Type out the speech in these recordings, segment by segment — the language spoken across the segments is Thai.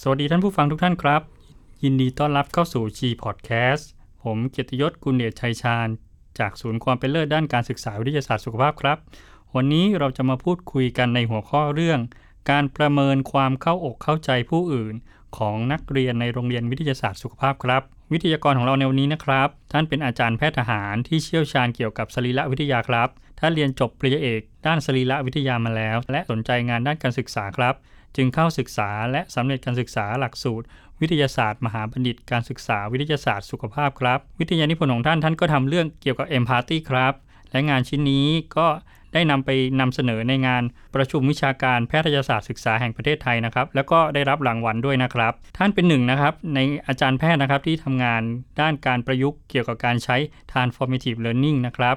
สวัสดีท่านผู้ฟังทุกท่านครับ ยินดีต้อนรับเข้าสู่ G Podcast ผมเกียรติยศกุลเดชชัยชาญ จากศูนย์ความเป็นเลิศด้านการศึกษาวิทยาศาสตร์สุขภาพครับ วันนี้เราจะมาพูดคุยกันในหัวข้อเรื่อง การประเมินความเข้าอกเข้าใจผู้อื่น ของนักเรียนในโรงเรียนวิทยาศาสตร์สุขภาพครับ วิทยากรของเราในวันนี้นะครับ ท่านเป็นอาจารย์แพทย์ทหารที่เชี่ยวชาญเกี่ยวกับสรีระวิทยาครับท่านเรียนจบปริญญาเอก ด้านสรีระวิทยามาแล้ว และสนใจงานด้านการศึกษาครับ จึงเข้าศึกษาและสำเร็จการศึกษาหลักสูตร วิทยาศาสตร์ มหาบัณฑิต การศึกษาวิทยาศาสตร์สุขภาพครับ วิทยานิพนธ์ของท่านท่านก็ทำเรื่องเกี่ยวกับเอมพาตีครับ และงานชิ้นนี้ก็ได้นำไปนำเสนอในงานประชุมวิชาการแพทยศาสตร์ศึกษาแห่งประเทศไทยนะครับ แล้วก็ได้รับรางวัลด้วยนะครับ ท่านเป็นหนึ่งนะครับ ในอาจารย์แพทย์นะครับที่ทำงานด้านการประยุกต์เกี่ยวกับการใช้ transformative learning นะครับ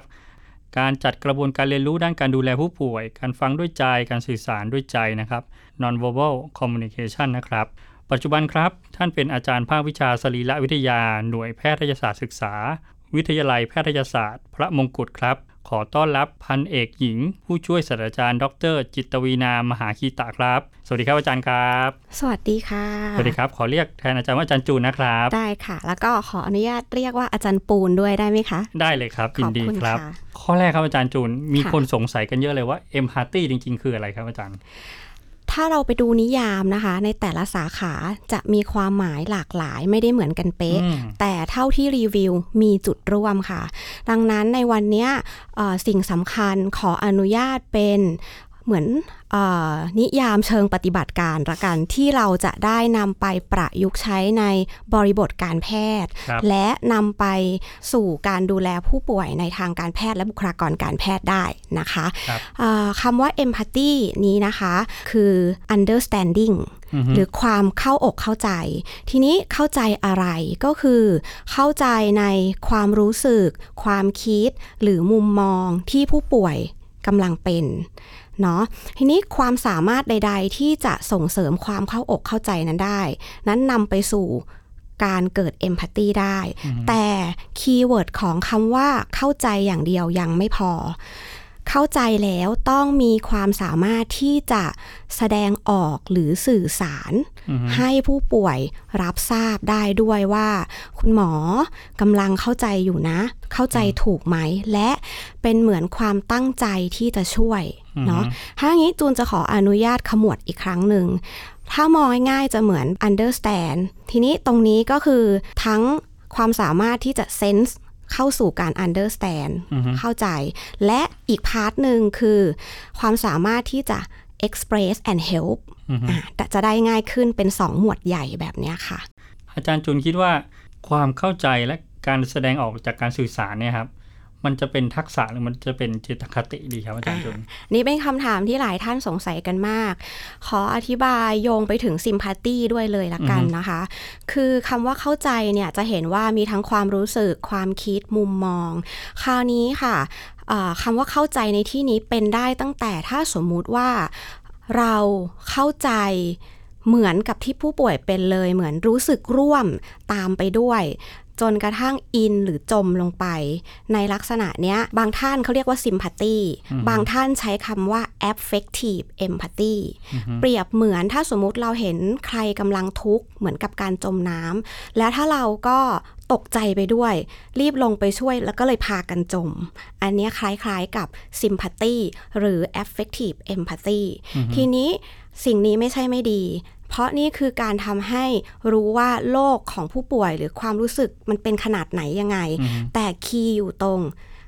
การจัดกระบวนการเรียนรู้ด้านการดูแลผู้ป่วย การฟังด้วยใจ การสื่อสารด้วยใจนะครับ non-verbal communication นะครับ ปัจจุบันครับ ท่านเป็นอาจารย์ภาควิชาสรีรวิทยา หน่วยแพทยศาสตร์ศึกษา วิทยาลัยแพทยศาสตร์ พระมงกุฎครับ ขอต้อนรับพันเอกหญิง ผู้ช่วยศาสตราจารย์ ดร จิตวีนามหาคีตะครับ สวัสดีครับอาจารย์ครับ สวัสดีค่ะ สวัสดีครับขอเรียกแทนอาจารย์ว่าอาจารย์จูนนะครับ ได้ค่ะ แล้วก็ขออนุญาตเรียกว่าอาจารย์ปูนด้วยได้ไหมคะ ได้เลยครับยินดีขอบคุณครับค่ะข้อแรกครับอาจารย์จูนมีค่ะคนสงสัยกันเยอะเลยว่าเอมพาตีจริง ๆ คืออะไรครับอาจารย์ ถ้าเราไปดูนิยามนะคะ ในแต่ละสาขาจะมีความหมายหลากหลายไม่ได้เหมือนกันเป๊ะอืมแต่เท่าที่รีวิวมีจุดร่วมค่ะ ดังนั้นในวันเนี้ยเอ่อสิ่งสำคัญขออนุญาตเป็น เหมือนเออนิยามเชิงปฏิบัติการละกันที่เราจะได้นำไปประยุกต์ใช้ในบริบทการแพทย์ครับและนำไปสู่การดูแลผู้ป่วยในทางการแพทย์และบุคลากรการแพทย์ได้นะคะครับเอ่อคำว่า empathy นี้นะคะคือ understanding อือฮึหรือความเข้าอกเข้าใจ ทีนี้เข้าใจอะไรก็คือเข้าใจในความรู้สึก ความคิด หรือมุมมองที่ผู้ป่วยกำลังเป็น เนาะทีนี้ความสามารถใด ๆ ที่จะส่งเสริมความเข้าอกเข้าใจนั้นได้ นั้นนำไปสู่การเกิด empathy ได้ แต่คีย์เวิร์ดของคำว่าเข้าใจอย่างเดียวยังไม่พอ เข้าใจแล้วต้องมีความสามารถที่จะแสดงออกหรือสื่อสารอือฮึให้ผู้ป่วยรับทราบได้ด้วยว่า คุณหมอกำลังเข้าใจอยู่นะ เข้าใจถูกไหม และเป็นเหมือนความตั้งใจที่จะช่วยเนาะถ้าอย่างนี้จูนจะขออนุญาตขมวดอีกครั้งหนึ่ง ถ้ามองง่ายๆจะเหมือน understand ทีนี้ตรงนี้ก็คือทั้งความสามารถที่จะ sense เข้าสู่การ understand อือฮึเข้าใจ และอีกพาร์ทหนึ่งคือความสามารถที่จะ express and help อือฮึอะแต่จะได้ง่ายขึ้นเป็น2หมวดใหญ่แบบเนี้ยค่ะ อาจารย์จูนคิดว่าความเข้าใจและการแสดงออกจากการสื่อสารเนี่ยครับ มันจะเป็นทักษะหรือมันจะเป็นจิตคติดีครับอาจารย์จูนนี่เป็นคำถามที่หลายท่านสงสัยกันมาก ขออธิบายโยงไปถึง sympathy ด้วยเลยละกันนะคะ คือคำว่าเข้าใจเนี่ยจะเห็นว่ามีทั้งความรู้สึกความคิดมุมมอง คราวนี้ค่ะเอ่อคำว่าเข้าใจในที่นี้เป็นได้ตั้งแต่ถ้าสมมุติว่าเราเข้าใจเหมือนกับที่ผู้ป่วยเป็นเลย เหมือนรู้สึกร่วมตามไปด้วย จนกระทั่งอินหรือจมลงไป ในลักษณะเนี้ย บางท่านเขาเรียกว่า sympathy บางท่านใช้คำว่า affective empathy เปรียบเหมือนถ้าสมมุติเราเห็นใครกำลังทุกข์เหมือนกับการจมน้ำแล้วถ้าเราก็ตกใจไปด้วย รีบลงไปช่วยแล้วก็เลยพากันจม อันเนี้ยคล้ายๆกับ sympathy หรือ affective empathy ทีนี้สิ่งนี้ไม่ใช่ไม่ดี เพราะนี่คือการทำให้รู้ว่าโลกของผู้ป่วยหรือความรู้สึกมันเป็นขนาดไหนยังไง แต่คีย์อยู่ตรง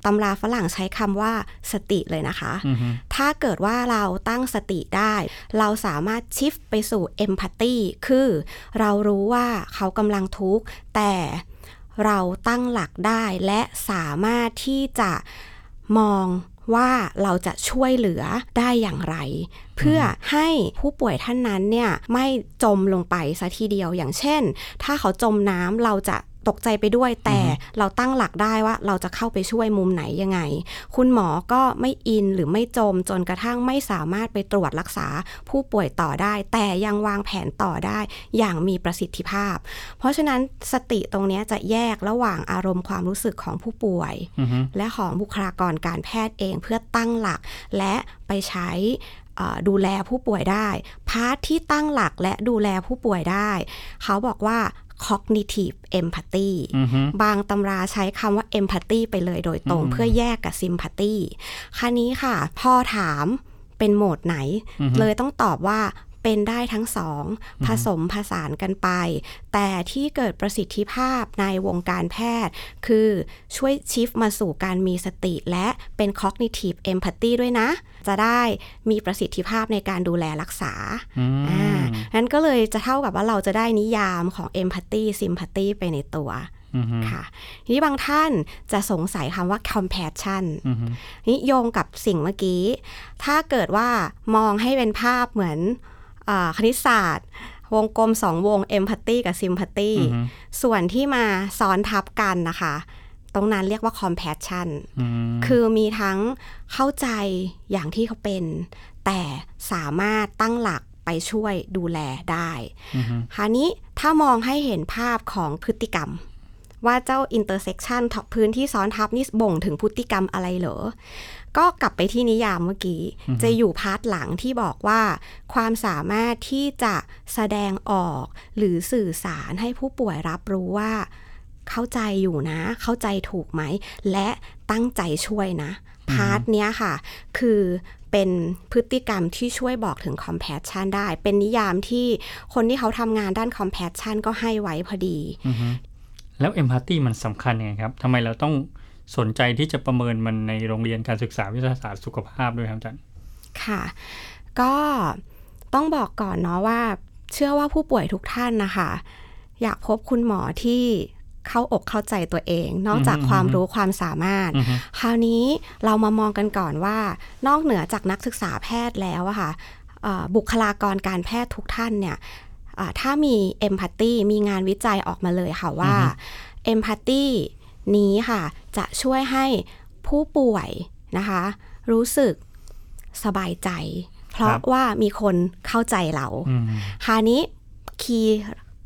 ตำราฝรั่งใช้คำว่าสติเลยนะคะอือฮึถ้าเกิดว่าเราตั้งสติได้ เราสามารถชิฟไปสู่เอมพัตตีคือเรารู้ว่าเขากำลังทุกข์ แต่เราตั้งหลักได้และสามารถที่จะมอง ว่าเราจะช่วยเหลือได้อย่างไร เพื่อให้ผู้ป่วยท่านนั้นเนี่ยไม่จมลงไปซะทีเดียวอย่างเช่น ถ้าเขาจมน้ำเราจะ ตกใจไปด้วย แต่เราตั้งหลักได้ว่าเราจะเข้าไปช่วยมุมไหนยังไง คุณหมอก็ไม่อินหรือไม่จมจนกระทั่งไม่สามารถไปตรวจรักษาผู้ป่วยต่อได้ แต่ยังวางแผนต่อได้อย่างมีประสิทธิภาพ เพราะฉะนั้นสติตรงเนี้ยจะแยกระหว่างอารมณ์ความรู้สึกของผู้ป่วยอือฮึและของบุคลากรการแพทย์เองเพื่อตั้งหลักและไปใช้เอ่อดูแลผู้ป่วยได้ พาร์ทที่ตั้งหลักและดูแลผู้ป่วยได้ เขาบอกว่า cognitive empathy อือฮึบางตำราใช้คำว่า empathy ไปเลยโดยตรงอืมเพื่อแยกกับ sympathy คันนี้ค่ะ พอถามเป็นโหมดไหนอือฮึเลยต้องตอบว่า เป็นได้ทั้งสองผสมผสานกันไป แต่ที่เกิดประสิทธิภาพในวงการแพทย์ คือช่วยชิฟมาสู่การมีสติ และเป็น cognitive empathy ด้วยนะ จะได้มีประสิทธิภาพในการดูแลรักษาอืมอ่านั้นก็เลยจะเท่ากับว่าเราจะได้นิยามของ empathy sympathy ไปในตัวอือฮึค่ะทีนี้บางท่านจะสงสัยคำว่า compassion อือฮึนี่โยงกับสิ่งเมื่อกี้ ถ้าเกิดว่ามองให้เป็นภาพเหมือนอา คณิตศาสตร์ วงกลมสองวง empathy กับ sympathy อือฮึส่วนที่มาซ้อนทับกันนะคะ ตรงนั้นเรียกว่า compassion อืมคือมีทั้งเข้าใจอย่างที่เขาเป็น แต่สามารถตั้งหลักไปช่วยดูแลได้อือฮึคราวนี้ถ้ามองให้เห็นภาพของพฤติกรรม ว่าเจ้า intersection ท็อปพื้นที่ซ้อนทับนี่บ่งถึงพฤติกรรมอะไรเหรอ ก็กลับไปที่นิยามเมื่อกี้ จะอยู่ part หลังที่บอกว่า ความสามารถที่จะแสดงออกหรือสื่อสารให้ผู้ป่วยรับรู้ว่าเข้าใจอยู่นะ เข้าใจถูกไหม และตั้งใจช่วยนะ part เนี้ยค่ะ คือเป็นพฤติกรรมที่ช่วยบอกถึง compassion ได้ เป็นนิยามที่คนที่เขาทำงานด้าน compassion ก็ให้ไว้พอดีอือฮึ แล้ว empathy มันสำคัญยังไงครับทำไมเราต้องสนใจที่จะประเมินมันในโรงเรียนการศึกษาวิทยาศาสตร์สุขภาพด้วยครับอาจารย์ค่ะ ก็ต้องบอกก่อนเนาะว่า เชื่อว่าผู้ป่วยทุกท่านนะคะ อยากพบคุณหมอที่เข้าอกเข้าใจตัวเอง นอกจากอืมความรู้ความสามารถอือฮึคราวนี้เรามามองกันก่อนว่า นอกเหนือจากนักศึกษาแพทย์แล้วอะค่ะเอ่อบุคลากรการแพทย์ทุกท่านเนี่ยอ่า ถ้ามีเอมพัตตีมีงานวิจัยออกมาเลยค่ะว่าเอมพัตตีนี้ค่ะ จะช่วยให้ผู้ป่วยนะคะ รู้สึกสบายใจ เพราะครับว่ามีคนเข้าใจเราอืมคราวนี้คีย์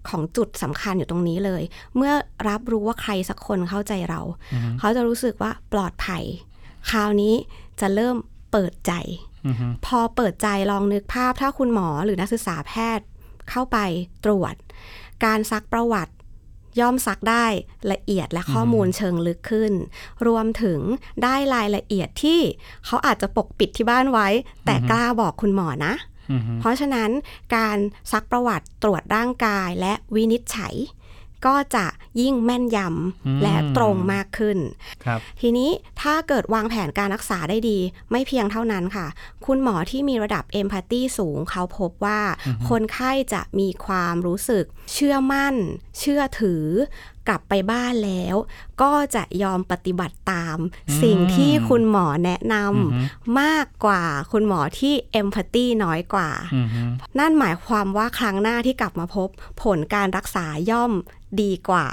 ของจุดสำคัญอยู่ตรงนี้เลย เมื่อรับรู้ว่าใครสักคนเข้าใจเราอือฮึเขาจะรู้สึกว่าปลอดภัย คราวนี้จะเริ่มเปิดใจอือฮึพอเปิดใจลองนึกภาพถ้าคุณหมอหรือนักศึกษาแพทย์ เข้าไปตรวจ การซักประวัติย่อมซักได้ละเอียดและข้อมูลเชิงลึกขึ้น รวมถึงได้รายละเอียดที่เขาอาจจะปกปิดที่บ้านไว้ แต่กล้าบอกคุณหมอนะอือฮึเพราะฉะนั้นการซักประวัติตรวจร่างกายและวินิจฉัย ก็จะยิ่งแม่นยำและตรงมากขึ้นครับทีนี้ถ้าเกิดวางแผนการรักษาได้ดี ไม่เพียงเท่านั้นค่ะ คุณหมอที่มีระดับเอมพัตตีสูงเขาพบว่า คนไข้จะมีความรู้สึก เชื่อมั่น เชื่อถือกลับไปบ้านแล้ว ก็จะยอมปฏิบัติตาม สิ่งที่คุณหมอแนะนอือฮึำมากกว่าคุณหมอที่เอมพัตตีน้อยกว่าอือฮึนั่นหมายความว่าครั้งหน้าที่กลับมาพบ ผลการรักษาย่อม ดีกว่า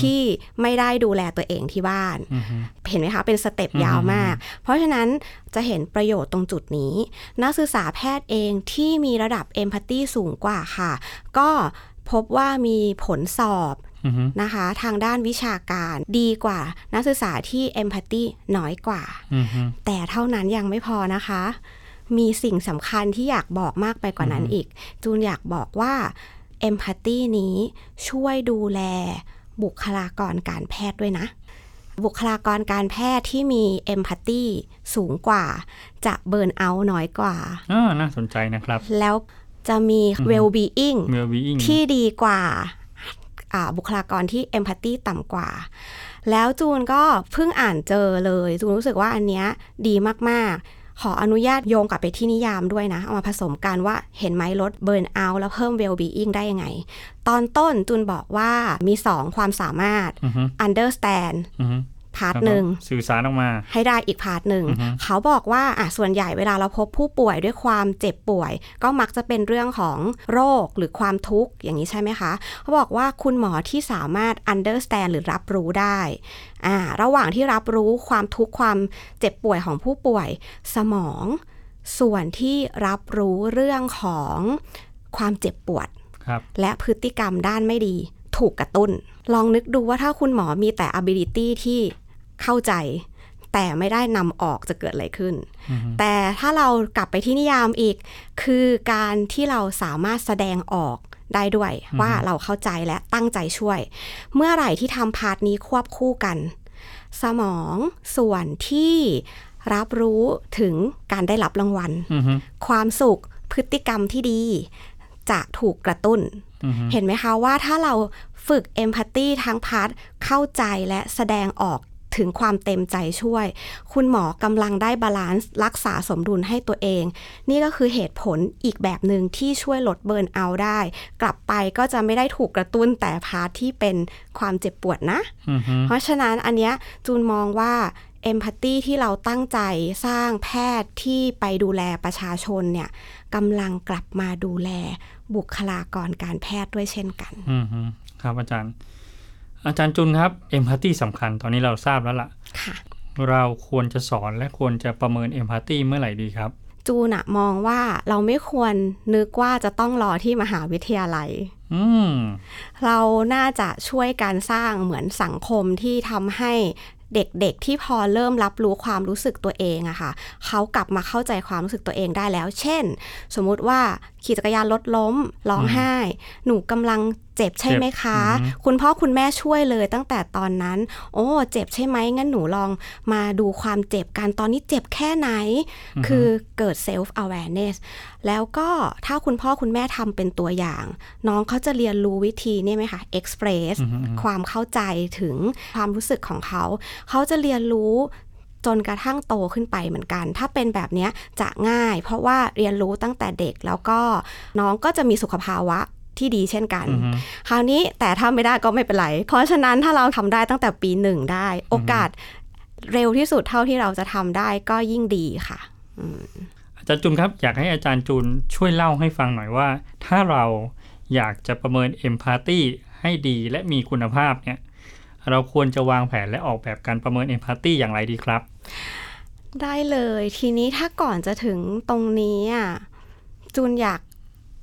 ที่ไม่ได้ดูแลตัวเองที่บ้านอือฮึเห็นไหมคะ เป็นสเต็ปยาวมาก เพราะฉะนั้นจะเห็นประโยชน์ตรงจุดนี้ นักศึกษาแพทย์เองที่มีระดับเอมพัตตีสูงกว่าค่ะ ก็พบว่ามีผลสอบอือฮึนะคะทางด้านวิชาการดีกว่านักศึกษาที่เอมพัตตีน้อยกว่าอือฮึแต่เท่านั้นยังไม่พอนะคะ มีสิ่งสำคัญที่อยากบอกมากไปกว่านั้นอีก จูนอยากบอกว่า เอมพัตตีนี้ช่วยดูแลบุคลากรการแพทย์ด้วยนะ บุคลากรการแพทย์ที่มีเอมพัตตีสูงกว่า จะเบิร์นเอาท์น้อยกว่าอ่าน่าสนใจนะครับ แล้วจะมี well-being เมลวีอิงที่ดีกว่าอ่าบุคลากรที่เอมพัตตีต่ำกว่า แล้วจูนก็เพิ่งอ่านเจอเลย จูนรู้สึกว่าอันเนี้ยดีมาก ๆ ขออนุญาตโยงกลับไปที่นิยามด้วยนะ เอามาผสมกันว่าเห็นไหมลดเบิร์นเอา แล้วเพิ่ม well-being ได้ยังไง ตอนต้นจูนบอกว่ามี 2 ความสามารถอือฮึ understand อือฮึ part หนึ่งสื่อสารออกมา ให้ได้อีก part หนึ่งอือฮึเขาบอกว่าอะส่วนใหญ่เวลาเราพบผู้ป่วยด้วยความเจ็บป่วย ก็มักจะเป็นเรื่องของโรคหรือความทุกข์อย่างนี้ใช่ไหมคะเขาบอกว่าคุณหมอที่สามารถ understand หรือรับรู้ได้อ่าระหว่างที่รับรู้ความทุกข์ความเจ็บป่วยของผู้ป่วย สมอง ส่วนที่รับรู้เรื่องของความเจ็บปวดครับและพฤติกรรมด้านไม่ดีถูกกระตุ้น ลองนึกดูว่าถ้าคุณหมอมีแต่ ability ที่ เข้าใจ แต่ไม่ได้นำออกจะเกิดอะไรขึ้นอือฮึแต่ถ้าเรากลับไปที่นิยามอีก คือการที่เราสามารถแสดงออกได้ด้วยว่าเราเข้าใจและตั้งใจช่วย เมื่อไหร่ที่ทำพาร์ทนี้ควบคู่กัน สมองส่วนที่รับรู้ถึงการได้รับรางวัลอือฮึความสุขพฤติกรรมที่ดี จะถูกกระตุ้นอือฮึเห็นไหมคะว่าถ้าเราฝึก empathy ทั้ง part เข้าใจและแสดงออก ถึงความเต็มใจช่วย คุณหมอกำลังได้ balance รักษาสมดุลให้ตัวเอง นี่ก็คือเหตุผลอีกแบบหนึ่งที่ช่วยลด burnout ได้ กลับไปก็จะไม่ได้ถูกกระตุ้นแต่ part ที่เป็นความเจ็บปวดนะอือฮึเพราะฉะนั้นอันเนี้ยจูนมองว่าเอมพัตตีที่เราตั้งใจสร้างแพทย์ที่ไปดูแลประชาชนเนี่ยกำลังกลับมาดูแลบุคลากรการแพทย์ด้วยเช่นกันอือฮึครับอาจารย์ อาจารย์จุนครับเอมพัตตีสำคัญตอนนี้เราทราบแล้วล่ะค่ะ เราควรจะสอนและควรจะประเมินเอมพัตตีเมื่อไหร่ดีครับ จูนอะมองว่าเราไม่ควรนึกว่าจะต้องรอที่มหาวิทยาลัยอืมเราน่าจะช่วยการสร้างเหมือนสังคมที่ทำให้เด็กๆที่พอเริ่มรับรู้ความรู้สึกตัวเองอะค่ะเขากลับมาเข้าใจความรู้สึกตัวเองได้แล้ว เช่น สมมุติว่าขี่จักรยานรถล้มร้องไห้ หนูกำลังเจ็บใช่ไหมคะอืมคุณพ่อคุณแม่ช่วยเลยตั้งแต่ตอนนั้น โอ้ เจ็บใช่ไหมงั้นหนูลองมาดูความเจ็บกันตอนนี้เจ็บแค่ไหน คือเกิด self awareness แล้วก็ถ้าคุณพ่อคุณแม่ทำเป็นตัวอย่าง น้องเขาจะเรียนรู้วิธีนี่ไหมคะ express อือฮึอือฮึความเข้าใจถึงความรู้สึกของเขา เขาจะเรียนรู้ จนกระทั่งโตขึ้นไปเหมือนกัน ถ้าเป็นแบบเนี้ยจะง่าย เพราะว่าเรียนรู้ตั้งแต่เด็กแล้วก็น้องก็จะมีสุขภาวะที่ดีเช่นกันอือฮึคราวนี้แต่ถ้าไม่ได้ก็ไม่เป็นไร เพราะฉะนั้นถ้าเราทำได้ตั้งแต่ปีหนึ่งได้ โอกาสเร็วที่สุดเท่าที่เราจะทำได้ก็ยิ่งดีค่ะอาจารย์จุนครับ อยากให้อาจารย์จุนช่วยเล่าให้ฟังหน่อยว่า ถ้าเราอยากจะประเมินเอมพัตตีให้ดีและมีคุณภาพเนี่ย เราควรจะวางแผนและออกแบบการประเมินเอมพัตตีอย่างไรดีครับ ได้เลยทีนี้ถ้าก่อนจะถึงตรงนี้อะจูนอยาก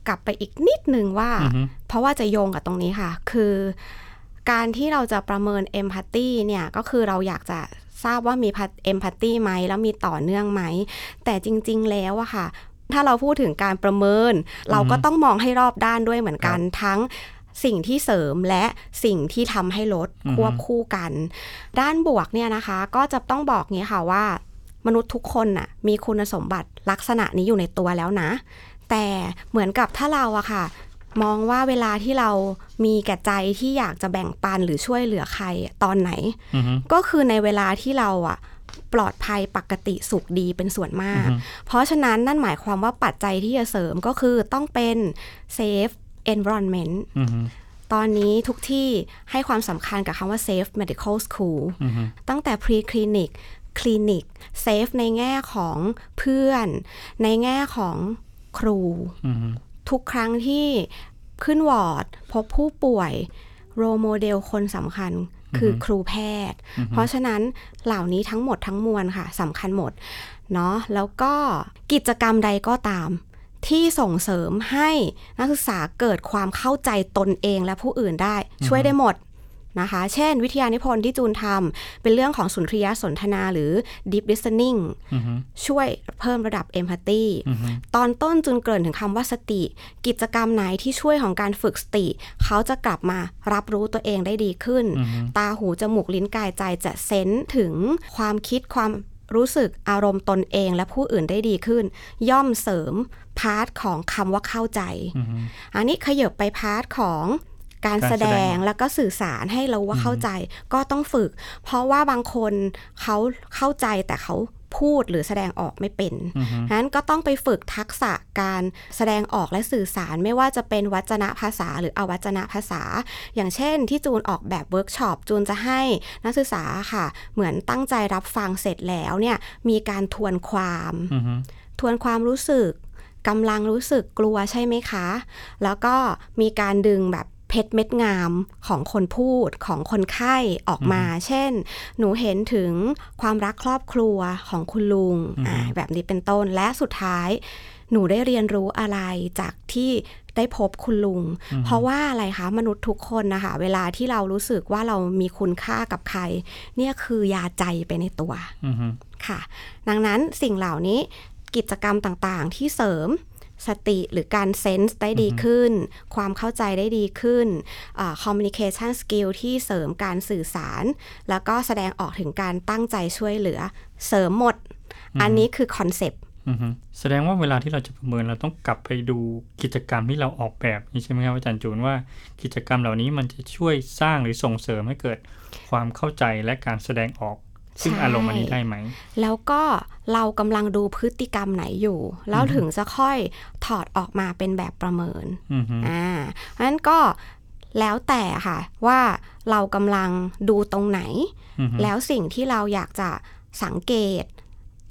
กลับไปอีกนิดนึงว่าอือฮึเพราะว่าจะโยงกับตรงนี้ค่ะ คือการที่เราจะประเมินเอมพัตตีเนี่ย ก็คือเราอยากจะทราบว่ามีเอมพัตตีไหม แล้วมีต่อเนื่องไหม แต่จริง ๆ แล้วอะค่ะ ถ้าเราพูดถึงการประเมิน เราก็ต้องมองให้รอบด้านด้วยเหมือนกันทั้ง สิ่งที่เสริมและสิ่งที่ทำให้ลดอือฮึควบคู่กัน ด้านบวกเนี่ยนะคะ ก็จะต้องบอกงี้ค่ะว่า มนุษย์ทุกคนน่ะมีคุณสมบัติลักษณะนี้อยู่ในตัวแล้วนะ แต่เหมือนกับถ้าเราอะค่ะมองว่าเวลาที่เรามีแก่ใจที่อยากจะแบ่งปันหรือช่วยเหลือใครตอนไหนอือฮึก็คือในเวลาที่เราอะปลอดภัยปกติสุขดีเป็นส่วนมากอือฮึเพราะฉะนั้นนั่นหมายความว่าปัจจัยที่จะเสริมก็คือต้องเป็น safe environment อื อฮึตอนนี้ทุกที่ให้ความสำคัญกับคำว่า safe medical school อือฮึตั้งแต่ pre clinic คลินิก safe ในแง่ของเพื่อน ในแง่ของครูอือฮึทุกครั้งที่ขึ้นวอร์ด พบผู้ป่วย role model คนสำคัญคือครูแพทย์ เพราะฉะนั้นเหล่านี้ทั้งหมดทั้งมวลค่ะสำคัญหมดเนาะแล้วก็กิจกรรมใดก็ตาม ที่ส่งเสริมให้นักศึกษาเกิดความเข้าใจตนเองและผู้อื่นได้ ช่วยได้หมดนะคะ เช่น วิทยานิพนธ์ที่จูนทำเป็นเรื่องของสุนทรียสนทนาหรือ deep listening อือฮึช่วยเพิ่มระดับ empathy อือฮึตอนต้นจูนเกริ่นถึงคำว่าสติ กิจกรรมไหนที่ช่วยของการฝึกสติ เขาจะกลับมารับรู้ตัวเองได้ดีขึ้นอือฮึตาหูจมูกลิ้นกายใจจะ sense ถึงความคิดความ รู้สึกอารมณ์ตนเองและผู้อื่นได้ดีขึ้น ย่อมเสริม part ของคำว่าเข้าใจอือฮึอันนี้ขยับไป part ของการการแสดงแล้วก็สื่อสารให้เราว่าเข้าใจก็ต้องฝึก เพราะว่าบางคนเขาเข้าใจแต่เขา พูดหรือแสดงออกไม่เป็นอือฮึนั้นก็ต้องไปฝึกทักษะการแสดงออกและสื่อสารไม่ว่าจะเป็นวัจนภาษาหรืออวัจนภาษา อย่างเช่น ที่จูนออกแบบเวิร์กช็อปจูนจะให้นักศึกษาค่ะ เหมือนตั้งใจรับฟังเสร็จแล้วเนี่ยมีการทวนความอือฮึทวนความรู้สึกกำลังรู้สึกกลัวใช่ไหมคะ แล้วก็มีการดึงแบบ เพชรเม็ดงามของคนพูดของคนไข้ออกมา เช่น หนูเห็นถึงความรักครอบครัวของคุณลุงอ่าแบบนี้เป็นต้นและสุดท้าย หนูได้เรียนรู้อะไรจากที่ได้พบคุณลุง เพราะว่าอะไรคะ มนุษย์ทุกคนนะคะ เวลาที่เรารู้สึกว่าเรามีคุณค่ากับใคร เนี่ยคือยาใจไปในตัวอือฮึค่ะ ดังนั้นสิ่งเหล่านี้กิจกรรมต่างๆ ที่เสริม สติหรือการ sense ได้ดีขึ้น ความเข้าใจได้ดีขึ้น communication skill ที่เสริมการสื่อสาร แล้วก็แสดงออกถึงการตั้งใจช่วยเหลือเสริมหมด อันนี้คือ conceptอือฮึแสดงว่าเวลาที่เราจะประเมินเราต้องกลับไปดูกิจกรรมที่เราออกแบบนี่ใช่ไหมครับอาจารย์จูนว่ากิจกรรมเหล่านี้มันจะช่วยสร้างหรือส่งเสริมให้เกิดความเข้าใจและการแสดงออก ซึ่งใช่อารมณ์อันนี้ได้ไหม แล้วก็เรากำลังดูพฤติกรรมไหนอยู่ แล้วถึงจะค่อยถอดออกมาเป็นแบบประเมินอือฮึอ่าเพราะฉะนั้นก็แล้วแต่ค่ะว่าเรากำลังดูตรงไหนอือฮึแล้วสิ่งที่เราอยากจะสังเกต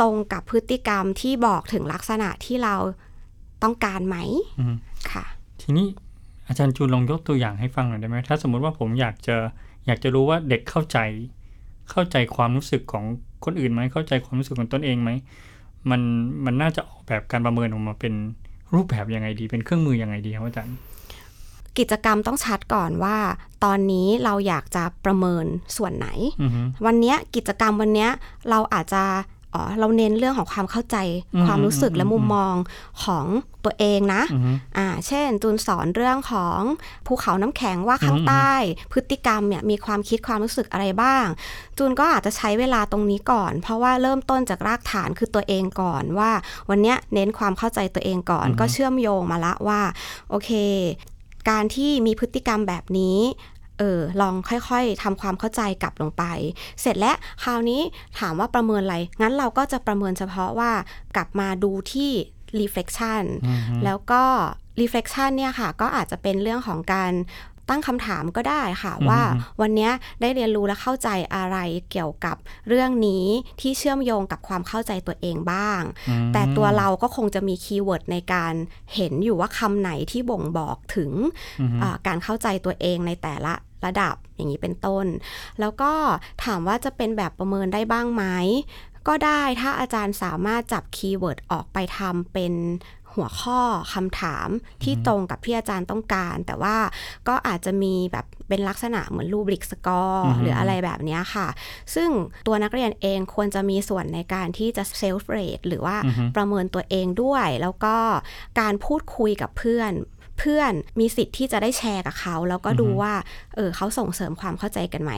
ตรงกับพฤติกรรมที่บอกถึงลักษณะที่เราต้องการไหมอือฮึค่ะ ทีนี้อาจารย์จูนลองยกตัวอย่างให้ฟังหน่อยได้ไหมถ้าสมมุติว่าผมอยากจะอยากจะรู้ว่าเด็กเข้าใจ เข้าใจความรู้สึกของคนอื่นไหมเข้าใจความรู้สึกของตนเองไหมมันมันน่าจะออกแบบการประเมินออกมาเป็นรูปแบบยังไงดี เป็นเครื่องมือยังไงดีครับอาจารย์กิจกรรมต้องชัดก่อนว่า ตอนนี้เราอยากจะประเมินส่วนไหนอือฮึวันเนี้ยกิจกรรมวันเนี้ยเราอาจจะอ๋อ เราเน้นเรื่องของความเข้าใจอืมความรู้สึกอืมและมุมอืมมองของตัวเองนะอือฮึอ่า เช่นจูนสอนเรื่องของภูเขาน้ำแข็งว่าข้างอืมใต้ พฤติกรรมเนี่ยมีความคิดความรู้สึกอะไรบ้าง จูนก็อาจจะใช้เวลาตรงนี้ก่อน เพราะว่าเริ่มต้นจากรากฐานคือตัวเองก่อนว่า วันเนี้ยเน้นความเข้าใจตัวเองก่อน ก็เชื่อมโยงมาละว่า โอเค การที่มีพฤติกรรมแบบนี้ เออลองค่อยๆทำความเข้าใจกลับลงไป เสร็จแล้วคราวนี้ถามว่าประเมินอะไร งั้นเราก็จะประเมินเฉพาะว่ากลับมาดูที่ reflection อือฮึแล้วก็ reflection เนี่ยค่ะ ก็อาจจะเป็นเรื่องของการ ตั้งคำถามก็ได้ค่ะอืมว่าวันเนี้ยได้เรียนรู้และเข้าใจอะไรเกี่ยวกับเรื่องนี้ที่เชื่อมโยงกับความเข้าใจตัวเองบ้างอืมแต่ตัวเราก็คงจะมีคีย์เวิร์ดในการเห็นอยู่ว่าคำไหนที่บ่งบอกถึงอือฮึอ่าการเข้าใจตัวเองในแต่ละระดับอย่างนี้เป็นต้น แล้วก็ถามว่าจะเป็นแบบประเมินได้บ้างไหมก็ได้ถ้าอาจารย์สามารถจับ keyword ออกไปทำเป็น หัวข้อคำถามที่ตรงกับที่อาจารย์ต้องการ แต่ว่าก็อาจจะมีแบบเป็นลักษณะเหมือน rubric score อือฮึหรืออะไรแบบเนี้ยค่ะ ซึ่งตัวนักเรียนเองควรจะมีส่วนในการที่จะ self-rate หรือว่าอือฮึประเมินตัวเองด้วย แล้วก็การพูดคุยกับเพื่อน เพื่อนมีสิทธิ์ที่จะได้แชร์กับเขา แล้วก็ดูอือฮึว่าเออเขาส่งเสริมความเข้าใจกันไหม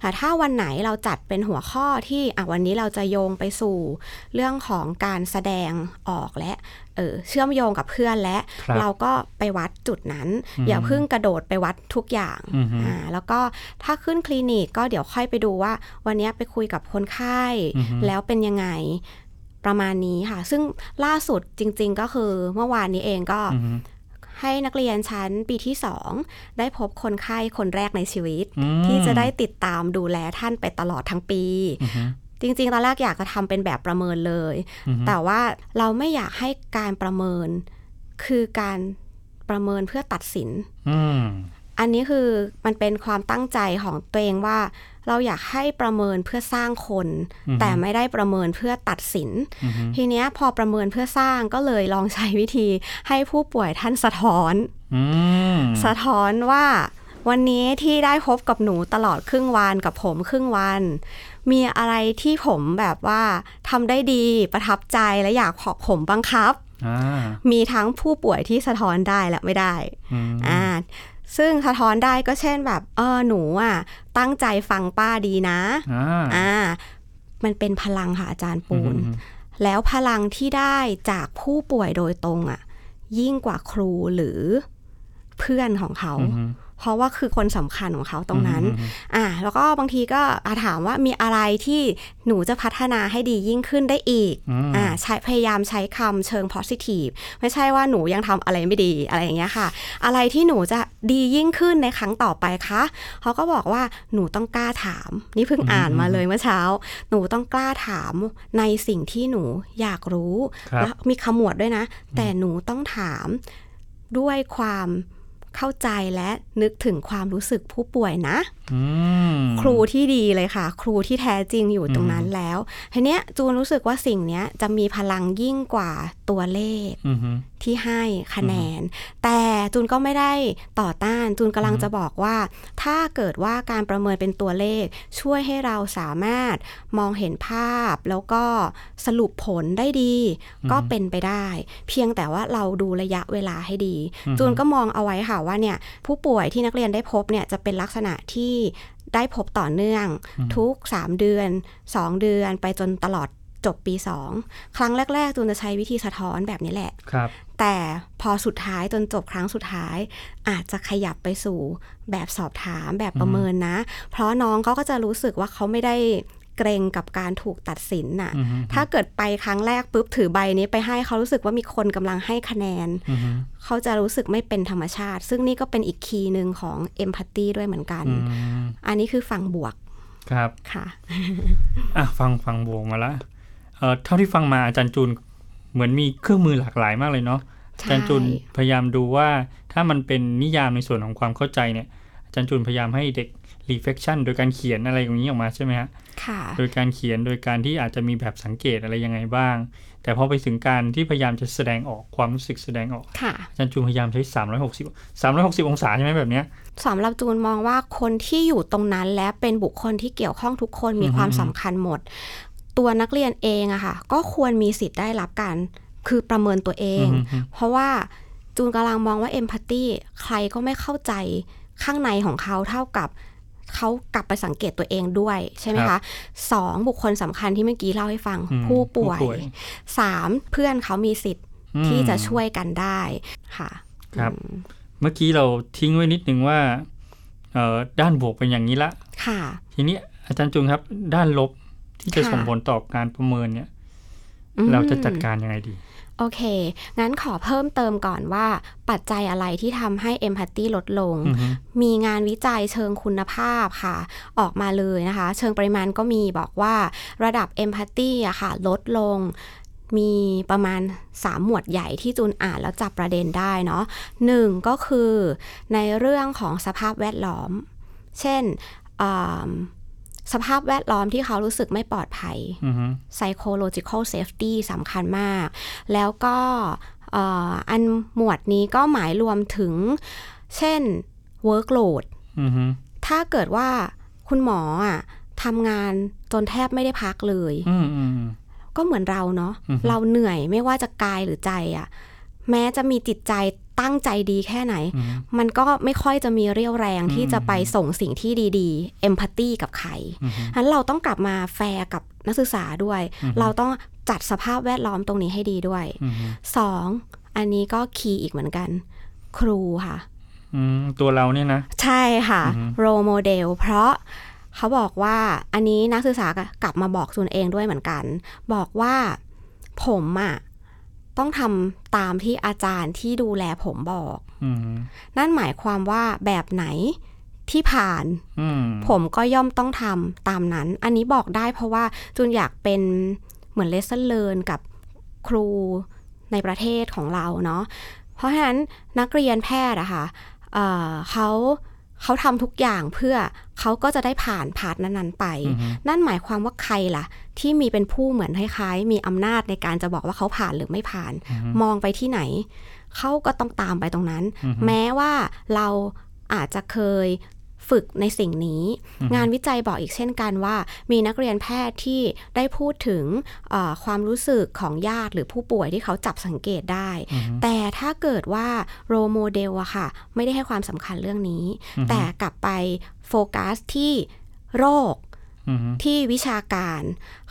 แต่ถ้าวันไหนเราจัดเป็นหัวข้อที่อะวันนี้เราจะโยงไปสู่เรื่องของการแสดงออกและเออเชื่อมโยงกับเพื่อนและครับเราก็ไปวัดจุดนั้นอืมอย่าเพิ่งกระโดดไปวัดทุกอย่างอือฮึอ่าแล้วก็ถ้าขึ้นคลินิกก็เดี๋ยวค่อยไปดูว่า วันนี้ไปคุยกับคนไข้อือฮึแล้วเป็นยังไงประมาณนี้ค่ะ ซึ่งล่าสุดจริง ๆ ก็คือเมื่อวานนี้เองก็อือฮึ ให้นักเรียนชั้นปีที่ 2 ได้พบคนไข้คนแรกในชีวิตอืมที่จะได้ติดตามดูแลท่านไปตลอดทั้งปีอือฮึจริงๆ ตอนแรกอยากจะทำเป็นแบบประเมินเลยอือฮึแต่ว่าเราไม่อยากให้การประเมินคือการประเมินเพื่อตัดสิน อืมอันนี้คือมันเป็นความตั้งใจของตัวเองว่า เราอยากให้ประเมินเพื่อสร้างคนอือฮึแต่ไม่ได้ประเมินเพื่อตัดสินอือฮึทีเนี้ยพอประเมินเพื่อสร้างก็เลยลองใช้วิธีให้ผู้ป่วยท่านสะท้อนอืมสะท้อนว่าวันนี้ที่ได้พบกับหนูตลอดครึ่งวันกับผมครึ่งวัน มีอะไรที่ผมแบบว่าทำได้ดีประทับใจและอยากขอผมบังคับอ่ามีทั้งผู้ป่วยที่สะท้อนได้และไม่ได้อืมอ่า ซึ่งสะท้อนได้ก็เช่นแบบเออหนูอะตั้งใจฟังป้าดีนะอ่าอ่ามันเป็นพลังค่ะอาจารย์ปูนอืมแล้วพลังที่ได้จากผู้ป่วยโดยตรงอะยิ่งกว่าครูหรือเพื่อนของเขาอืม เพราะว่าคือคนสำคัญของเขาตรงนั้นอืมอ่า แล้วก็บางทีก็อาถามว่ามีอะไรที่หนูจะพัฒนาให้ดียิ่งขึ้นได้อีกอืมอ่า ใช้พยายามใช้คำเชิง positive ไม่ใช่ว่าหนูยังทำอะไรไม่ดีอะไรอย่างเงี้ยค่ะ อะไรที่หนูจะดียิ่งขึ้นในครั้งต่อไปคะเขาก็บอกว่าหนูต้องกล้าถาม นี่เพิ่งอ่านมาเลยเมื่อเช้า หนูต้องกล้าถามในสิ่งที่หนูอยากรู้ครับแล้วมีขมวดด้วยนะ แต่หนูต้องถามด้วยความ เข้าใจและนึกถึงความรู้สึกผู้ป่วยนะครูที่ดีเลยค่ะ ครูที่แท้จริงอยู่ตรงนั้นแล้วทีเนี้ยจูนรู้สึกว่าสิ่งเนี้ยจะมีพลังยิ่งกว่าตัวเลขอือฮึที่ให้คะแนน แต่จูนก็ไม่ได้ต่อต้าน จูนกำลังจะบอกว่า ถ้าเกิดว่าการประเมินเป็นตัวเลข ช่วยให้เราสามารถมองเห็นภาพ แล้วก็สรุปผลได้ดี ก็เป็นไปได้ เพียงแต่ว่าเราดูระยะเวลาให้ดี จูนก็มองเอาไว้ค่ะว่าเนี่ยผู้ป่วยที่นักเรียนได้พบเนี่ยจะเป็นลักษณะที่ได้พบต่อเนื่องทุก 3 เดือน 2 เดือนไปจนตลอดจบปี 2 ครั้งแรกๆจูนจะใช้วิธีสะท้อนแบบนี้แหละครับแต่พอสุดท้ายจนจบครั้งสุดท้าย อาจจะขยับไปสู่แบบสอบถามแบบประเมินนะ เพราะน้องเขาก็จะรู้สึกว่าเขาไม่ได้ เกรงกับการถูกตัดสินน่ะอือฮึถ้าเกิดไปครั้งแรกปุ๊บถือใบนี้ไปให้เขารู้สึกว่ามีคนกำลังให้คะแนนอือฮึเขาจะรู้สึกไม่เป็นธรรมชาติ ซึ่งนี่ก็เป็นอีกคีย์หนึ่งของเอมพัตตีด้วยเหมือนกันอืมอันนี้คือฝั่งบวก ครับ ค่ะ อะฟังฟังบวกมาละ เอ่อเท่าที่ฟังมาอาจารย์จูนเหมือนมีเครื่องมือหลากหลายมากเลยเนาะ อาจารย์จูนพยายามดูว่าถ้ามันเป็นนิยามในส่วนของความเข้าใจเนี่ย อาจารย์จูนพยายามให้เด็ก reflection โดยการเขียนอะไรอย่างนี้ออกมาใช่ไหมฮะค่ะ โดยการเขียนโดยการที่อาจจะมีแบบสังเกตอะไรยังไงบ้าง แต่พอไปถึงการที่พยายามจะแสดงออกความรู้สึกแสดงออกค่ะอาจารย์จูนพยายามใช้ 360 360 องศาใช่ไหมแบบเนี้ยสำหรับจูนมองว่าคนที่อยู่ตรงนั้นและเป็นบุคคลที่เกี่ยวข้องทุกคนมีอือฮึความสำคัญหมด ตัวนักเรียนเองอะค่ะก็ควรมีสิทธิ์ได้รับการคือประเมินตัวเองอือฮึเพราะว่าจูนกำลังมองว่าเอมพัตตีใครก็ไม่เข้าใจข้างในของเขาเท่ากับ เขากลับไปสังเกตตัวเองด้วยใช่ไหมครัคะบสองบุคคลสำคัญที่เมื่อกี้เล่าให้ฟังอืมผู้ป่วยผู้ป่วยสามเพื่อนเขามีสิทธิ์อืมที่จะช่วยกันได้ค่ะ ครับ เมื่อกี้เราทิ้งไว้นิดนึงว่าเอ่อด้านบวกเป็นอย่างนี้ละ ค่ะ ทีนี้อาจารย์จุนครับ ด้านลบที่จะค่ะส่งผลต่อการประเมินเนี่ยอืมเราจะจัดการยังไงดี โอเค งั้นขอเพิ่มเติมก่อนว่า ปัจจัยอะไรที่ทำให้เอมพัตตีลดลงอือฮึมีงานวิจัยเชิงคุณภาพค่ะ ออกมาเลยนะคะ เชิงปริมาณก็มีบอกว่าระดับเอมพัตตีอะค่ะ ลดลงมีประมาณ 3 หมวดใหญ่ที่จูนอ่านแล้วจับประเด็นได้เนาะหนึ่งก็คือในเรื่องของสภาพแวดล้อม เช่นอ่า สภาพแวดล้อมที่เขารู้สึกไม่ปลอดภัยอือฮึ psychological safety สำคัญมาก แล้วก็เอ่ออันหมวดนี้ก็หมายรวมถึง เช่น workload อือฮึถ้าเกิดว่าคุณหมออะทำงานจนแทบไม่ได้พักเลยอืมอืมอืมก็เหมือนเราเนาะอือฮึเราเหนื่อยไม่ว่าจะกายหรือใจอะ แม้จะมีจิตใจ ตั้งใจดีแค่ไหนอืมมันก็ไม่ค่อยจะมีเรี่ยวแรงอืมที่จะไปส่งสิ่งที่ดีๆ empathy กับใครอือฮึฉะนั้นเราต้องกลับมาแฟร์กับนักศึกษาด้วยอือฮึเราต้องจัดสภาพแวดล้อมตรงนี้ให้ดีด้วยอือฮึสองอันนี้ก็ key อีกเหมือนกัน ครูค่ะอืมตัวเราเนี่ยนะ ใช่ค่ะอือฮึ role model เพราะเขาบอกว่าอันนี้นักศึกษากลับมาบอกตนเองด้วยเหมือนกัน บอกว่าผมอะ ต้องทำตามที่อาจารย์ที่ดูแลผมบอกอืมนั่นหมายความว่าแบบไหนที่ผ่านอืมผมก็ย่อมต้องทำตามนั้น อันนี้บอกได้เพราะว่าจูนอยากเป็นเหมือนเลสเซ n เ e ิร์นกับครูในประเทศของเราเนาะเพราะฉะนั้นนักเรียนแพทย์อะค่ะเอ่อเขา เขาทำทุกอย่างเพื่อเขาก็จะได้ผ่านพาร์ทนั้นๆไปอือฮึนั่นหมายความว่าใครล่ะ ที่มีเป็นผู้เหมือนคล้ายๆ มีอำนาจในการจะบอกว่าเขาผ่านหรือไม่ผ่านอือฮึมองไปที่ไหน เขาก็ต้องตามไปตรงนั้นอือฮึแม้ว่าเราอาจจะเคย ฝึกในสิ่งนี้ งานวิจัยบอกอีกเช่นกันว่า มีนักเรียนแพทย์ที่ได้พูดถึงเอ่อความรู้สึกของญาติหรือผู้ป่วยที่เขาจับสังเกตได้อือฮึแต่ถ้าเกิดว่าrole model อะค่ะ ไม่ได้ให้ความสำคัญเรื่องนี้อือฮึแต่กลับไปโฟกัสที่โรคอือฮึที่วิชาการ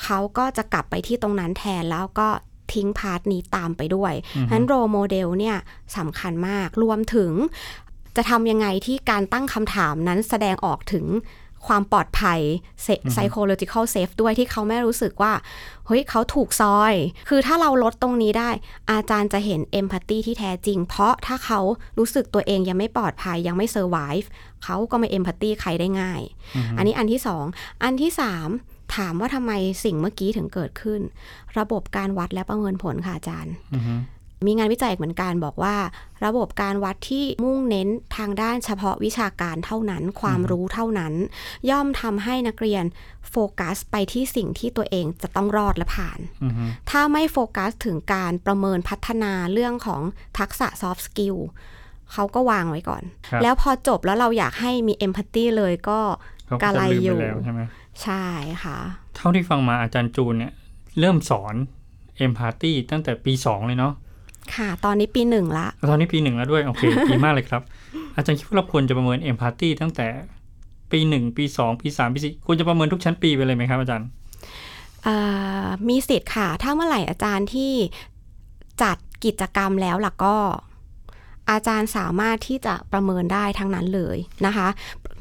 เขาก็จะกลับไปที่ตรงนั้นแทนแล้วก็ทิ้ง part นี้ตามไปด้วยอือฮึนั้น role model เนี่ยสำคัญมาก รวมถึง จะทำยังไงที่การตั้งคำถามนั้นแสดงออกถึงความปลอดภัย psychological safe ด้วยที่เขาไม่รู้สึกว่า เฮ้ยเขาถูกซอย คือถ้าเราลดตรงนี้ได้ อาจารย์จะเห็น empathy ที่แท้จริง เพราะถ้าเขารู้สึกตัวเองยังไม่ปลอดภัยยังไม่ survive เขาก็ไม่ empathy ใครได้ง่าย อันนี้อันที่สอง อันที่สามถามว่าทำไมสิ่งเมื่อกี้ถึงเกิดขึ้น ระบบการวัดและประเมินผลค่ะอาจารย์อือฮึ มีงานวิจัยอีกเหมือนกันบอกว่า ระบบการวัดที่มุ่งเน้นทางด้านเฉพาะวิชาการเท่านั้น ความรู้เท่านั้น ย่อมทำให้นักเรียนโฟกัสไปที่สิ่งที่ตัวเองจะต้องรอดและผ่านอือฮึถ้าไม่โฟกัสถึงการประเมินพัฒนาเรื่องของทักษะ soft skill เขาก็วางไว้ก่อนครับแล้วพอจบแล้วเราอยากให้มี empathy เลยก็เขาก็กะจะไรลืมอยู่ไปแล้วใช่ไหมใช่ค่ะ เท่าที่ฟังมาอาจารย์จูนเนี่ย เริ่มสอนเอมพาตีตั้งแต่ปีสองเลยเนาะ ค่ะ ตอนนี้ปีหนึ่งละ ตอนนี้ปีหนึ่งแล้วด้วย โอเคดีมากเลยครับ อาจารย์คิดว่าเราควรจะประเมินเอมพาตีตั้งแต่ปีหนึ่งปีสองปีสามปีสี่ควรจะประเมินทุกชั้นปีไปเลยไหมครับอาจารย์เอ่อมีสิทธิ์ค่ะ ถ้าเมื่อไหร่อาจารย์ที่จัดกิจกรรมแล้วล่ะก็ อาจารย์สามารถที่จะประเมินได้ทั้งนั้นเลยนะคะ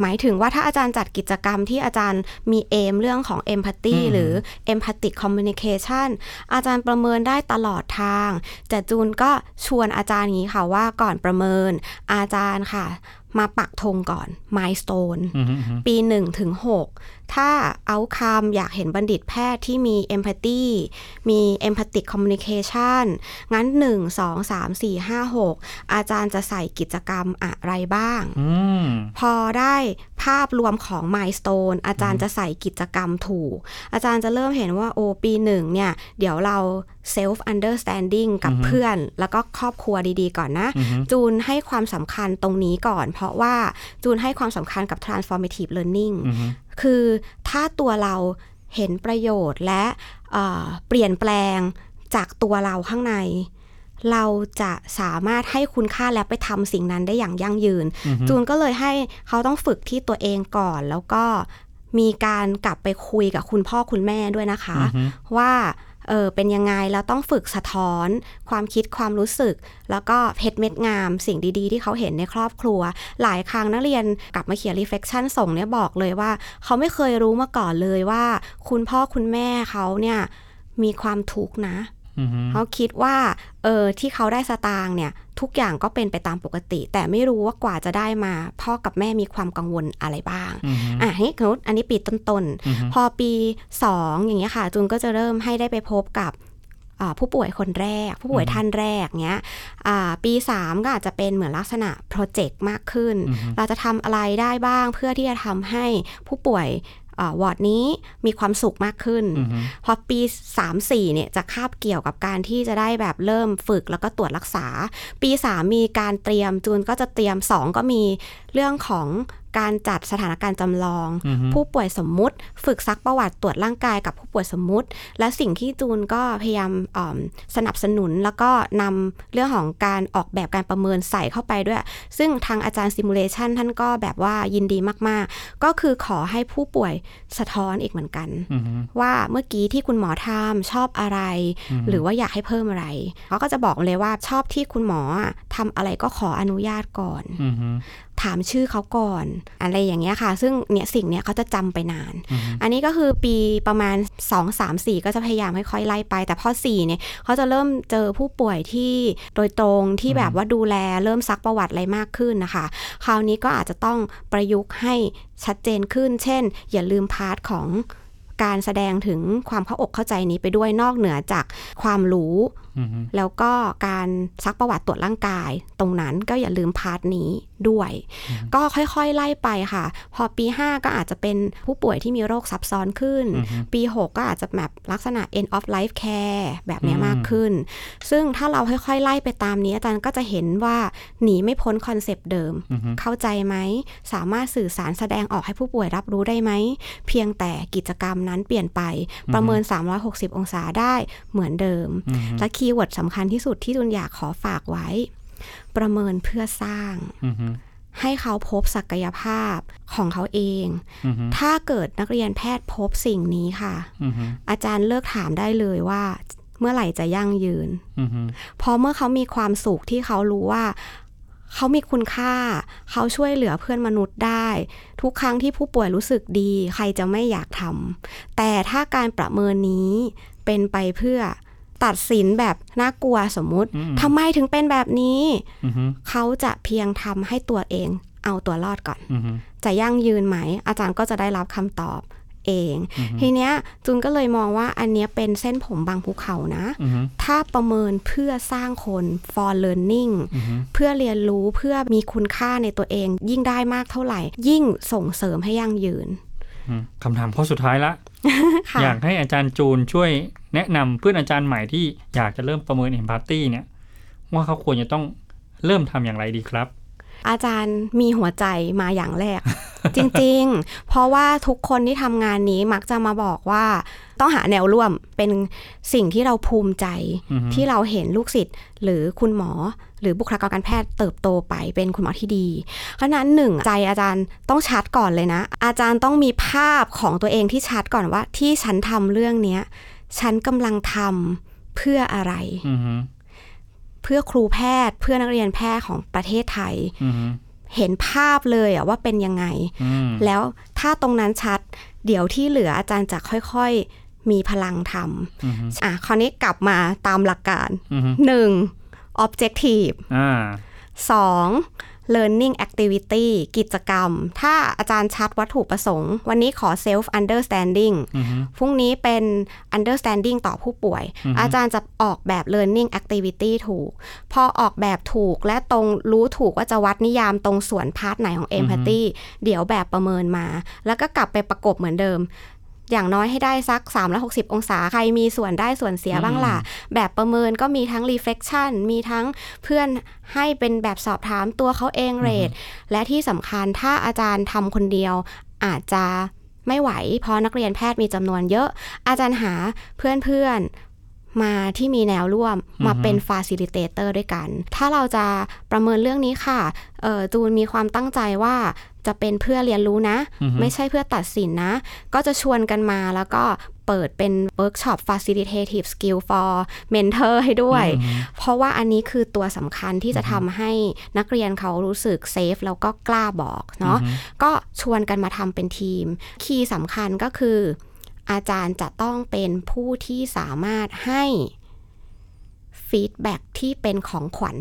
หมายถึงว่าถ้าอาจารย์จัดกิจกรรมที่อาจารย์มีเอมเรื่องของ empathy อืมหรือ empathic communication อาจารย์ประเมินได้ตลอดทางแต่จูนก็ชวนอาจารย์อย่างนี้ค่ะว่าก่อนประเมินอาจารย์ค่ะ มาปักธงก่อน milestone อือฮึอือฮึปี1ถึง6 ถ้าเอาคำอยากเห็นบัณฑิตแพทย์ที่มี empathy มี empathic communication งั้น 1 2 3 4 5 6 อาจารย์จะใส่กิจกรรมอะไรบ้างอืมพอได้ภาพรวมของ milestone อาจารย์จะใส่กิจกรรมถูก อาจารย์จะเริ่มเห็นว่าโอปีหนึ่งเนี่ย เดี๋ยวเรา self understanding กับอือฮึเพื่อน แล้วก็ครอบครัวดีๆ ก่อนนะอือฮึจูนให้ความสำคัญตรงนี้ก่อน เพราะว่าจูนให้ความสำคัญกับ transformative learning อือฮึ คือถ้าตัวเราเห็นประโยชน์และเอ่อเปลี่ยนแปลงจากตัวเราข้างใน เราจะสามารถให้คุณค่าและไปทำสิ่งนั้นได้อย่างยั่งยืนอือฮึจูนก็เลยให้เขาต้องฝึกที่ตัวเองก่อนแล้วก็มีการกลับไปคุยกับคุณพ่อคุณแม่ด้วยนะคะอือฮึว่า เออเป็นยังไงแล้วต้องฝึกสะท้อน ความคิดความรู้สึก แล้วก็เพชรเม็ดงาม สิ่งดีๆ ที่เขาเห็นในครอบครัว หลายครั้งนักเรียนกลับมาเขียน reflection ส่งเนี่ยบอกเลยว่า เขาไม่เคยรู้มาก่อนเลยว่า คุณพ่อคุณแม่เขาเนี่ยมีความทุกข์นะ เขาคิดว่าเออที่เขาได้สตางค์เนี่ย ทุกอย่างก็เป็นไปตามปกติ แต่ไม่รู้ว่ากว่าจะได้มา พ่อกับแม่มีความกังวลอะไรบ้างอือฮึอะนี่คืออันนี้ปีต้นอือฮึๆพอปีสองอย่างเงี้ยค่ะ จูนก็จะเริ่มให้ได้ไปพบกับอ่าผู้ป่วยคนแรก ผู้ป่วยท่านแรกเงี้ยอ่าปีสามก็อาจจะเป็นเหมือนลักษณะโปรเจกต์มากขึ้นอือฮึเราจะทำอะไรได้บ้างเพื่อที่จะทำให้ผู้ป่วยอ่า วอร์ดนี้มีความสุขมากขึ้นอือฮึพอปี 3 4เนี่ยจะคาบเกี่ยวกับการที่จะได้แบบเริ่มฝึกแล้วก็ตรวจรักษา ปี 3 มีการเตรียมจูนก็จะเตรียม 2 ก็มีเรื่องของ การจัดสถานการณ์จำลองอือฮึผู้ป่วยสมมุติ ฝึกซักประวัติตรวจร่างกายกับผู้ป่วยสมมุติ และสิ่งที่จูนก็พยายามอ่อมสนับสนุนแล้วก็นำเรื่องของการออกแบบการประเมินใส่เข้าไปด้วย ซึ่งทางอาจารย์ซิมูเลชันท่านก็แบบว่ายินดีมาก ๆ ก็คือขอให้ผู้ป่วยสะท้อนอีกเหมือนกันอือฮึว่าเมื่อกี้ที่คุณหมอทำชอบอะไรอือฮึหรือว่าอยากให้เพิ่มอะไรเขาก็จะบอกเลยว่าชอบที่คุณหมออะทำอะไรก็ขออนุญาตก่อนอือฮึถามชื่อเขาก่อน อะไรอย่างเงี้ยค่ะ ซึ่งเนี่ยสิ่งเนี้ยเขาจะจำไปนานอือฮึอันนี้ก็คือปีประมาณ 2 3 4 ก็จะพยายามค่อยๆไล่ไป แต่พอ4เนี่ยเขาจะเริ่มเจอผู้ป่วยที่โดยตรงที่แบบว่าดูแลเริ่มซักประวัติอะไรมากขึ้นนะคะ คราวนี้ก็อาจจะต้องประยุกต์ให้ชัดเจนขึ้น เช่น อย่าลืมพาร์ทของการแสดงถึงความเข้าอกเข้าใจนี้ไปด้วยนอกเหนือจากความรู้อือฮึ แล้วก็การซักประวัติตรวจร่างกาย ตรงนั้นก็อย่าลืม part นี้ด้วย ก็ค่อยๆไล่ไปค่ะ พอปี 5 ก็อาจจะเป็นผู้ป่วยที่มีโรคซับซ้อนขึ้นอือฮึปี 6 ก็อาจจะแบบลักษณะ end of life care แบบเนี้ยอืมมากขึ้น ซึ่งถ้าเราค่อยๆไล่ไปตามนี้อาจารย์ก็จะเห็นว่าหนีไม่พ้น concept เดิมอือฮึเข้าใจไหม สามารถสื่อสารแสดงออกให้ผู้ป่วยรับรู้ได้ไหม เพียงแต่กิจกรรมนั้นเปลี่ยนไปประเมิน 360 องศาได้เหมือนเดิมอือฮึและ keyword สำคัญที่สุดที่จูนอยากขอฝากไว้ ประเมินเพื่อสร้างอือฮึให้เขาพบศักยภาพของเขาเองอือฮึถ้าเกิดนักเรียนแพทย์พบสิ่งนี้ค่ะอือฮึอาจารย์เลิกถามได้เลยว่าเมื่อไหร่จะยั่งยืนอือฮึเพราะเมื่อเขามีความสุขที่เขารู้ว่าเขามีคุณค่า เขาช่วยเหลือเพื่อนมนุษย์ได้ ทุกครั้งที่ผู้ป่วยรู้สึกดี ใครจะไม่อยากทำแต่ถ้าการประเมินนี้เป็นไปเพื่อ ตัดสินแบบน่ากลัวสมมุติอืมทำไมถึงเป็นแบบนี้อือฮึเขาจะเพียงทำให้ตัวเองเอาตัวรอดก่อนอือฮึจะยั่งยืนไหม อาจารย์ก็จะได้รับคำตอบเอง ทีเนี้ยจูนก็เลยมองว่าอันเนี้ยเป็นเส้นผมบางภูเขานะอือฮึถ้าประเมินเพื่อสร้างคน for learning อือฮึเพื่อเรียนรู้เพื่อมีคุณค่าในตัวเอง ยิ่งได้มากเท่าไหร่ ยิ่งส่งเสริมให้ยั่งยืนอืม คำถามข้อสุดท้ายละค่ะอยากให้อาจารย์จูนช่วยแนะนำเพื่อนอาจารย์ใหม่ที่อยากจะเริ่มประเมิน Empathy เนี่ย ว่าเขาควรจะต้องเริ่มทำอย่างไรดีครับ อาจารย์มีหัวใจมาอย่างแรก จริงๆ เพราะว่าทุกคนที่ทำงานนี้มักจะมาบอกว่าต้องหาแนวร่วมเป็นสิ่งที่เราภูมิใจอือฮึที่เราเห็นลูกศิษย์หรือคุณหมอ หรือบุคลากรการแพทย์เติบโตไปเป็นคุณหมอที่ดี เพราะฉะนั้นหนึ่งใจอาจารย์ต้องชัดก่อนเลยนะ อาจารย์ต้องมีภาพของตัวเองที่ชัดก่อนว่า ที่ฉันทำเรื่องเนี้ยฉันกำลังทำเพื่ออะไรอือฮึเพื่อครูแพทย์เพื่อนักเรียนแพทย์ของประเทศไทยอือฮึเห็นภาพเลยอะว่าเป็นยังไงอืมแล้วถ้าตรงนั้นชัด เดี๋ยวที่เหลืออาจารย์จะค่อยๆมีพลังทอือฮึำอะคราวนี้กลับมาตามหลักการอือฮึ 1. objective อ่า 2. learning activity กิจกรรม ถ้าอาจารย์ชัดวัตถุประสงค์ วันนี้ขอ self understanding อือฮึพรุ่งนี้เป็น understanding ต่อผู้ป่วยอือฮึอาจารย์จะออกแบบ learning activity ถูก พอออกแบบถูกและตรงรู้ถูกว่าจะวัดนิยามตรงส่วนพาร์ทไหนของ empathy เดี๋ยวแบบประเมินมา แล้วก็กลับไปประกบเหมือนเดิม อย่างน้อยให้ได้สัก 360 องศา ใครมีส่วนได้ส่วนเสียบ้างล่ะ แบบประเมินก็มีทั้ง reflection มีทั้งเพื่อนให้เป็นแบบสอบถามตัวเขาเองเรท และที่สำคัญถ้าอาจารย์ทำคนเดียวอาจจะไม่ไหว เพราะนักเรียนแพทย์มีจำนวนเยอะ อาจารย์หาเพื่อนๆ มาที่มีแนวร่วมมาเป็น facilitator ด้วยกัน ถ้าเราจะประเมินเรื่องนี้ค่ะเออจูนมีความตั้งใจว่าจะเป็นเพื่อเรียนรู้นะอือฮึไม่ใช่เพื่อตัดสินนะ ก็จะชวนกันมาแล้วก็เปิดเป็น workshop facilitative skill for mentor ให้ด้วยอือฮึเพราะว่าอันนี้คือตัวสำคัญที่จะทำให้นักเรียนเขารู้สึก safe แล้วก็กล้าบอกเนาะอือฮึก็ชวนกันมาทำเป็นทีม คีย์สำคัญก็คือ อาจารย์จะต้องเป็นผู้ที่สามารถให้ feedback ที่เป็นของขวัญ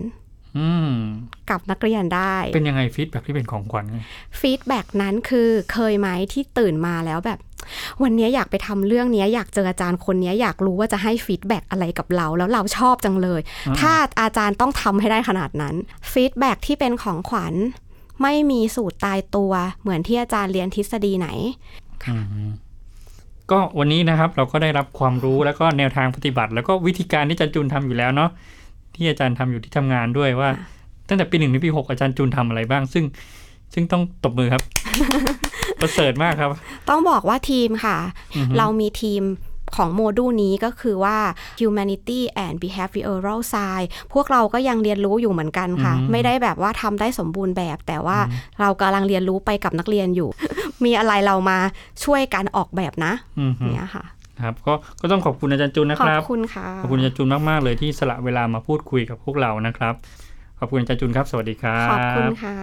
อืมกับนักเรียนได้ เป็นยังไง feedback ที่เป็นของขวัญไง feedback นั้นคือเคยไหมที่ตื่นมาแล้วแบบ วันนี้อยากไปทำเรื่องนี้อยากเจออาจารย์คนนี้อยากรู้ว่าจะให้ feedback อะไรกับเรา แล้วเราชอบจังเลย ถ้าอาจารย์ต้องทำให้ได้ขนาดนั้น feedback ที่เป็นของขวัญไม่มีสูตรตายตัวเหมือนที่อาจารย์เรียนทฤษฎีไหนอืม ก็วันนี้นะครับเราก็ได้รับความรู้แล้วก็แนวทางปฏิบัติ แล้วก็วิธีการที่อาจารย์จูนทำอยู่แล้วเนาะที่อาจารย์ทำอยู่ที่ทำงานด้วยว่าค่ะตั้งแต่ปีหนึ่งถึงปีหกอาจารย์จูนทำอะไรบ้าง ซึ่งซึ่งต้องตบมือครับประเสริฐมากครับ ต้องบอกว่าทีมค่ะอือฮึเรามีทีม ของโมดูลนี้ก็คือว่า humanity and behavioral science พวกเราก็ยังเรียนรู้อยู่เหมือนกันค่ะอืมไม่ได้แบบว่าทำได้สมบูรณ์แบบ แต่ว่าเรากำลังเรียนรู้ไปกับนักเรียนอยู่ มีอะไรเรามาช่วยกันออกแบบนะอือฮึเนี่ยค่ะครับก็ก็ต้องขอบคุณอาจารย์จูนนะขอคบรับคุณค่ะ ขอบคุณอาจารย์จูนมาก ๆ เลยที่สละเวลามาพูดคุยกับพวกเรานะครับ ขอบคุณอาจารย์จูนครับ สวัสดีครับ ขอบคุณค่ะ